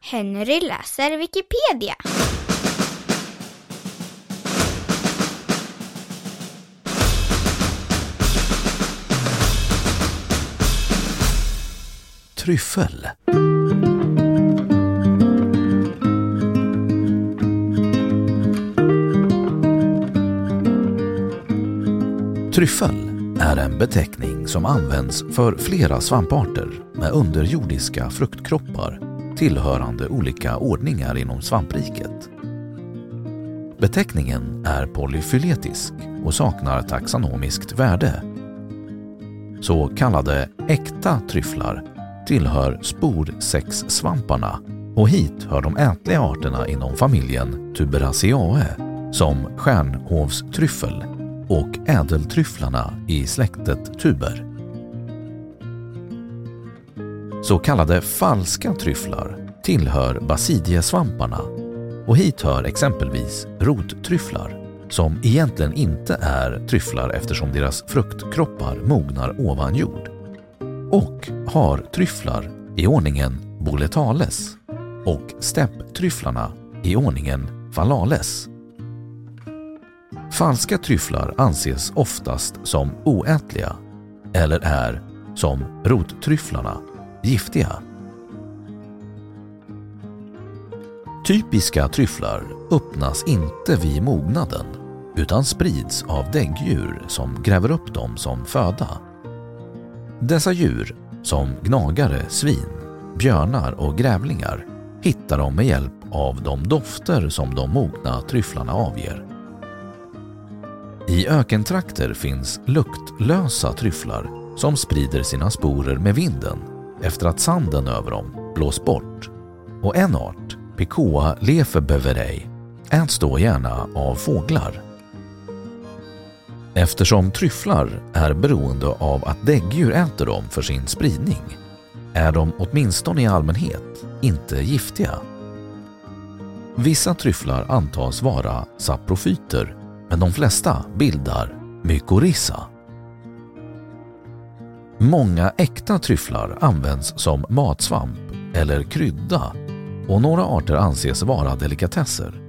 Henry läser Wikipedia. Tryffel. Tryffel är en beteckning som används för flera svamparter med underjordiska fruktkroppar tillhörande olika ordningar inom svampriket. Beteckningen är polyfyletisk och saknar taxonomiskt värde. Så kallade äkta tryfflar tillhör sporsexsvamparna och hit hör de ätliga arterna inom familjen Tuberaceae som stjärnhovstryffel och ädeltryfflarna i släktet tuber. Så kallade falska tryfflar tillhör basidiesvamparna och hit hör exempelvis rottryfflar som egentligen inte är tryfflar eftersom deras fruktkroppar mognar ovan jord. Och har tryfflar i ordningen boletales och stepptryfflarna i ordningen falales. Falska tryfflar anses oftast som oätliga eller är, som rottryfflarna, giftiga. Typiska tryfflar öppnas inte vid mognaden utan sprids av däggdjur som gräver upp dem som föda. Dessa djur, som gnagare, svin, björnar och grävlingar, hittar de med hjälp av de dofter som de mogna tryfflarna avger. I ökentrakter finns luktlösa tryfflar som sprider sina sporer med vinden efter att sanden över dem blåst bort. Och en art, Picoa lefebeverei, äts då gärna av fåglar. Eftersom tryfflar är beroende av att däggdjur äter dem för sin spridning är de åtminstone i allmänhet inte giftiga. Vissa tryfflar antas vara saprofyter men de flesta bildar mykorrhiza. Många äkta tryfflar används som matsvamp eller krydda och några arter anses vara delikatesser.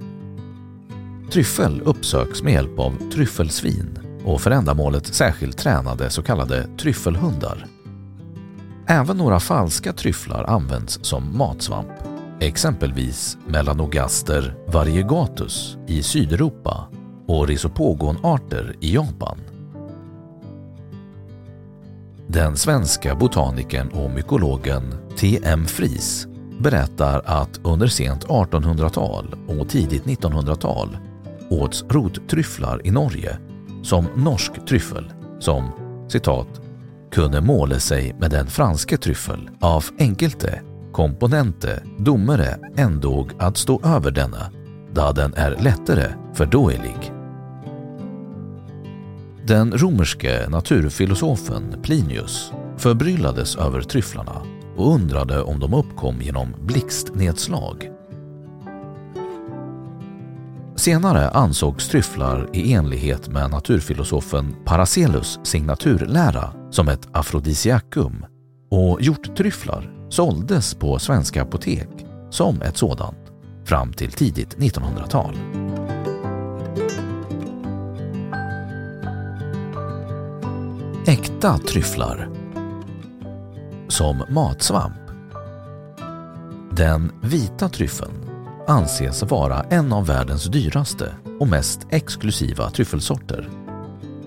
Tryffel uppsöks med hjälp av tryffelsvin och för ändamålet särskilt tränade så kallade tryffelhundar. Även några falska tryfflar används som matsvamp, exempelvis Melanogaster variegatus i Sydeuropa och risopogonarter i Japan. Den svenska botanikern och mykologen T.M. Fries berättar att under sent 1800-tal och tidigt 1900-tal åts rottryfflar i Norge som norsk tryffel som citat kunde måle sig med den franske tryffel av enkelte komponente domare ändog att stå över denna, da den är lättare fördåelig. Den romerske naturfilosofen Plinius förbryllades över tryfflarna och undrade om de uppkom genom blixtnedslag. Senare ansågs tryfflar i enlighet med naturfilosofen Paracelus signaturlära som ett afrodisiakum och hjorttryfflar såldes på svenska apotek som ett sådant fram till tidigt 1900-tal. Äkta tryfflar Som matsvamp Den vita tryffeln anses vara en av världens dyraste och mest exklusiva tryffelsorter.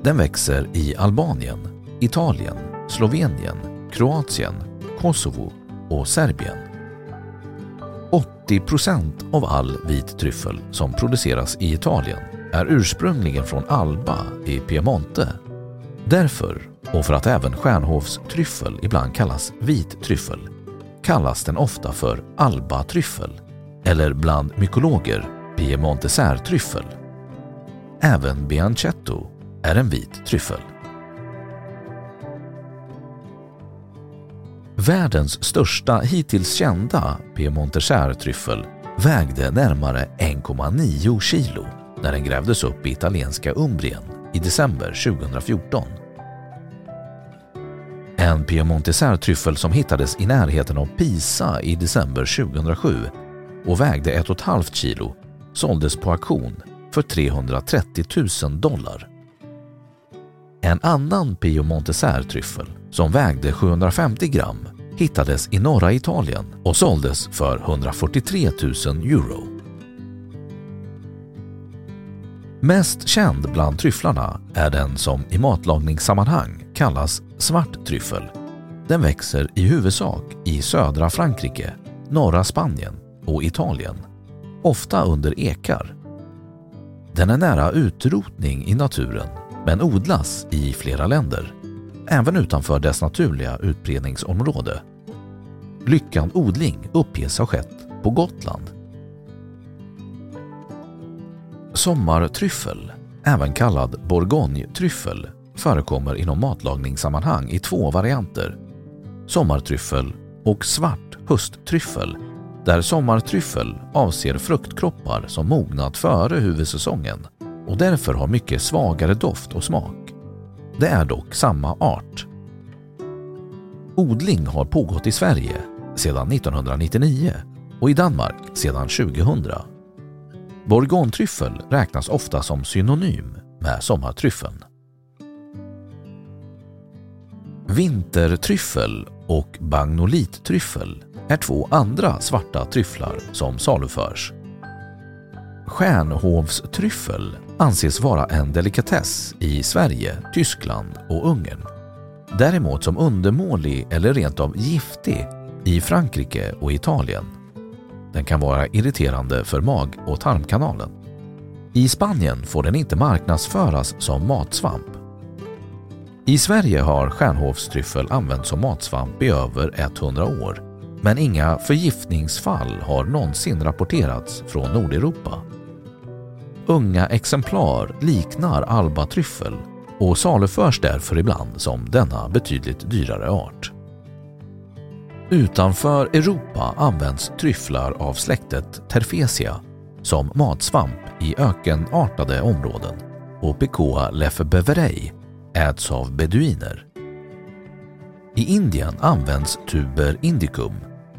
Den växer i Albanien, Italien, Slovenien, Kroatien, Kosovo och Serbien. 80 procent av all vit tryffel som produceras i Italien är ursprungligen från Alba i Piemonte. Därför, och för att även Stjärnhovs tryffel ibland kallas vit tryffel, kallas den ofta för Alba-tryffel eller bland mykologer piemontesärtryffel. Även Biancetto är en vit tryffel. Världens största hittills kända piemontesärtryffel vägde närmare 1,9 kilo när den grävdes upp i italienska Umbrien i december 2014. En Piemontesär-tryffel som hittades i närheten av Pisa i december 2007 och vägde 1,5 kilo såldes på auktion för 330 000 dollar. En annan Piemontesär-tryffel som vägde 750 gram hittades i norra Italien och såldes för 143 000 euro. Mest känd bland tryfflarna är den som i matlagningssammanhang kallas svarttryffel. Den växer i huvudsak i södra Frankrike, norra Spanien och Italien, ofta under ekar. Den är nära utrotning i naturen men odlas i flera länder, även utanför dess naturliga utbredningsområde. Lyckad odling uppges ha skett på Gotland. Sommartryffel, även kallad bourgognetryffel förekommer inom matlagningssammanhang i två varianter. Sommartryffel och svart hösttryffel där sommartryffel avser fruktkroppar som mognat före huvudsäsongen och därför har mycket svagare doft och smak. Det är dock samma art. Odling har pågått i Sverige sedan 1999 och i Danmark sedan 2000. Bourgogne-tryffel räknas ofta som synonym med sommartryffeln. Vintertryffel och bagnolittryffel är två andra svarta tryfflar som saluförs. Stjärnhovstryffel anses vara en delikatess i Sverige, Tyskland och Ungern. Däremot som undermålig eller rent av giftig i Frankrike och Italien. Den kan vara irriterande för mag och tarmkanalen. I Spanien får den inte marknadsföras som matsvamp. I Sverige har stjärnhovstryffel använts som matsvamp i över 100 år men inga förgiftningsfall har någonsin rapporterats från Nordeuropa. Unga exemplar liknar albatryffel och saluförs därför ibland som denna betydligt dyrare art. Utanför Europa används tryfflar av släktet Terfesia som matsvamp i ökenartade områden och Picoa lefebeverei äts av beduiner. I Indien används tuber indicum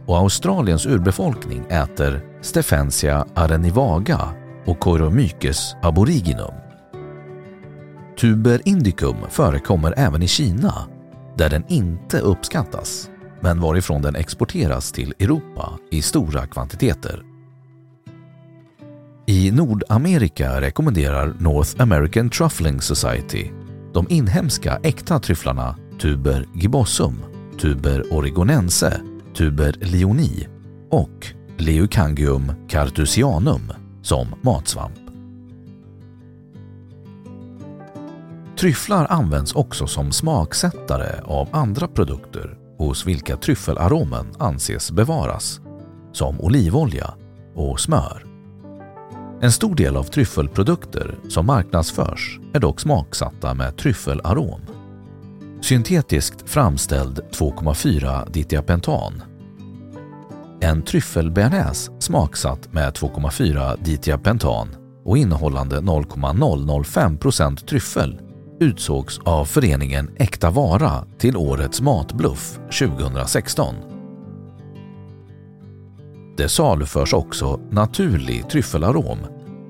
och Australiens urbefolkning äter Stephensia arenivaga och Coromyces aboriginum. Tuber indicum förekommer även i Kina där den inte uppskattas men varifrån den exporteras till Europa i stora kvantiteter. I Nordamerika rekommenderar North American Truffling Society de inhemska äkta tryfflarna Tuber gibbosum, Tuber oregonense, Tuber leoni och Leucangium cartusianum som matsvamp. Tryfflar används också som smaksättare av andra produkter hos vilka tryffelaromen anses bevaras, som olivolja och smör. En stor del av tryffelprodukter som marknadsförs är dock smaksatta med tryffelarom. syntetiskt framställd 2,4 ditiapentan. En tryffelbearnaise smaksatt med 2,4 ditiapentan och innehållande 0,005% tryffel utsågs av föreningen Äkta Vara till årets matbluff 2016. Det saluförs också naturlig tryffelarom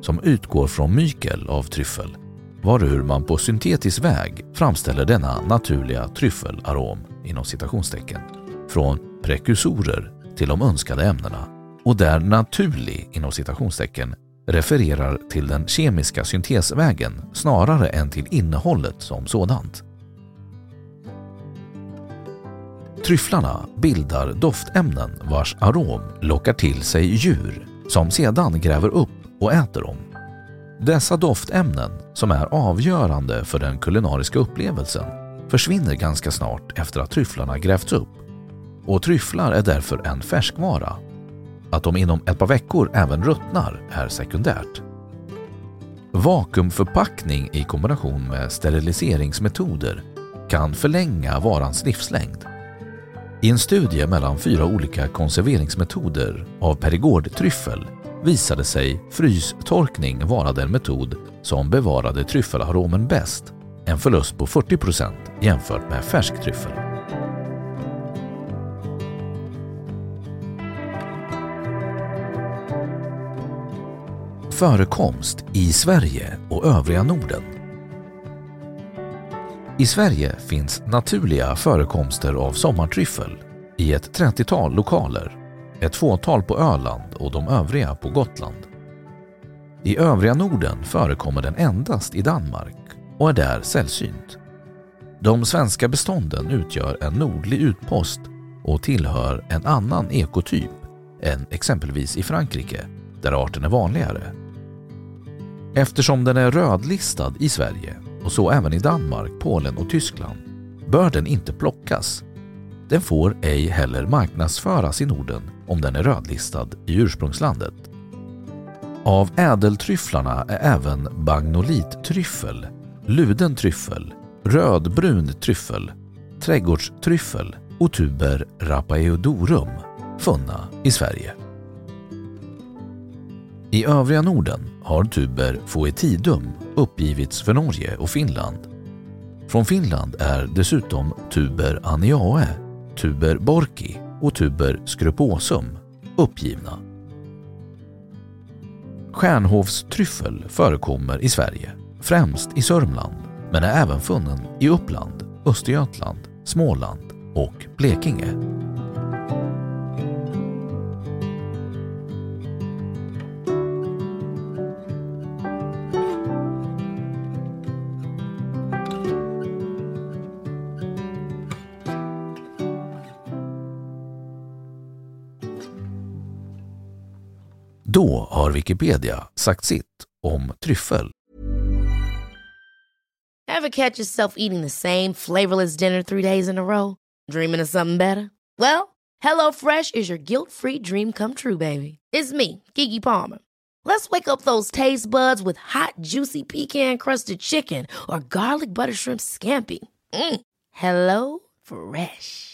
som utgår från mykel av tryffel varur man på syntetisk väg framställer denna naturliga tryffelarom inom citationstecken från prekursorer till de önskade ämnena och där naturlig inom citationstecken refererar till den kemiska syntesvägen snarare än till innehållet som sådant. Tryfflarna bildar doftämnen vars arom lockar till sig djur som sedan gräver upp och äter dem. Dessa doftämnen, som är avgörande för den kulinariska upplevelsen, försvinner ganska snart efter att tryfflarna grävts upp och tryfflar är därför en färskvara. Att de inom ett par veckor även ruttnar är sekundärt. Vakuumförpackning i kombination med steriliseringsmetoder kan förlänga varans livslängd. I en studie mellan fyra olika konserveringsmetoder av perigordtryffel visade sig frystorkning vara den metod som bevarade tryffelaromen bäst, en förlust på 40 procent jämfört med färsk tryffel. Förekomst i Sverige och övriga Norden i Sverige finns naturliga förekomster av sommartryffel i ett 30-tal lokaler ett fåtal på Öland och de övriga på Gotland. I övriga Norden förekommer den endast i Danmark och är där sällsynt. De svenska bestånden utgör en nordlig utpost och tillhör en annan ekotyp än exempelvis i Frankrike där arten är vanligare. Eftersom den är rödlistad i Sverige och så även i Danmark, Polen och Tyskland bör den inte plockas. Den får ej heller marknadsföras i Norden om den är rödlistad i ursprungslandet. Av ädeltryfflarna är även bagnolittryffel, luden tryffel, rödbrun tryffel, trädgårdstryffel och tuber rapaeodorum funna i Sverige. I övriga Norden har tuber foetidum uppgivits för Norge och Finland. Från Finland är dessutom tuber aniae, tuber borki och tuber scruposum uppgivna. Stjärnhovstryffel förekommer i Sverige, främst i Sörmland, men är även funnen i Uppland, Östergötland, Småland och Blekinge. Då har Wikipedia sagt sitt om tryffel. Have catch yourself eating the same flavorless dinner three days in a row? Dreaming of something better? Well, hello fresh is your guilt free dream come true baby. It's me, Gigi Palmer. Let's wake up those taste buds with hot juicy pecan crusted chicken or garlic butter shrimp scampi. Mm. Hello Fresh.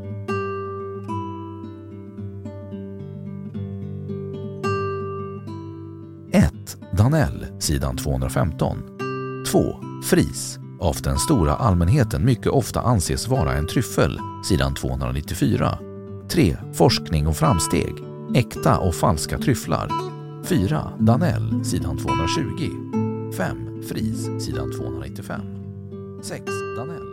Danell, sidan 215. 2. Fris, av den stora allmänheten mycket ofta anses vara en tryffel, sidan 294. 3. Forskning och framsteg, äkta och falska tryfflar. 4. Danell, sidan 220. 5. Fris, sidan 295. 6. Danell.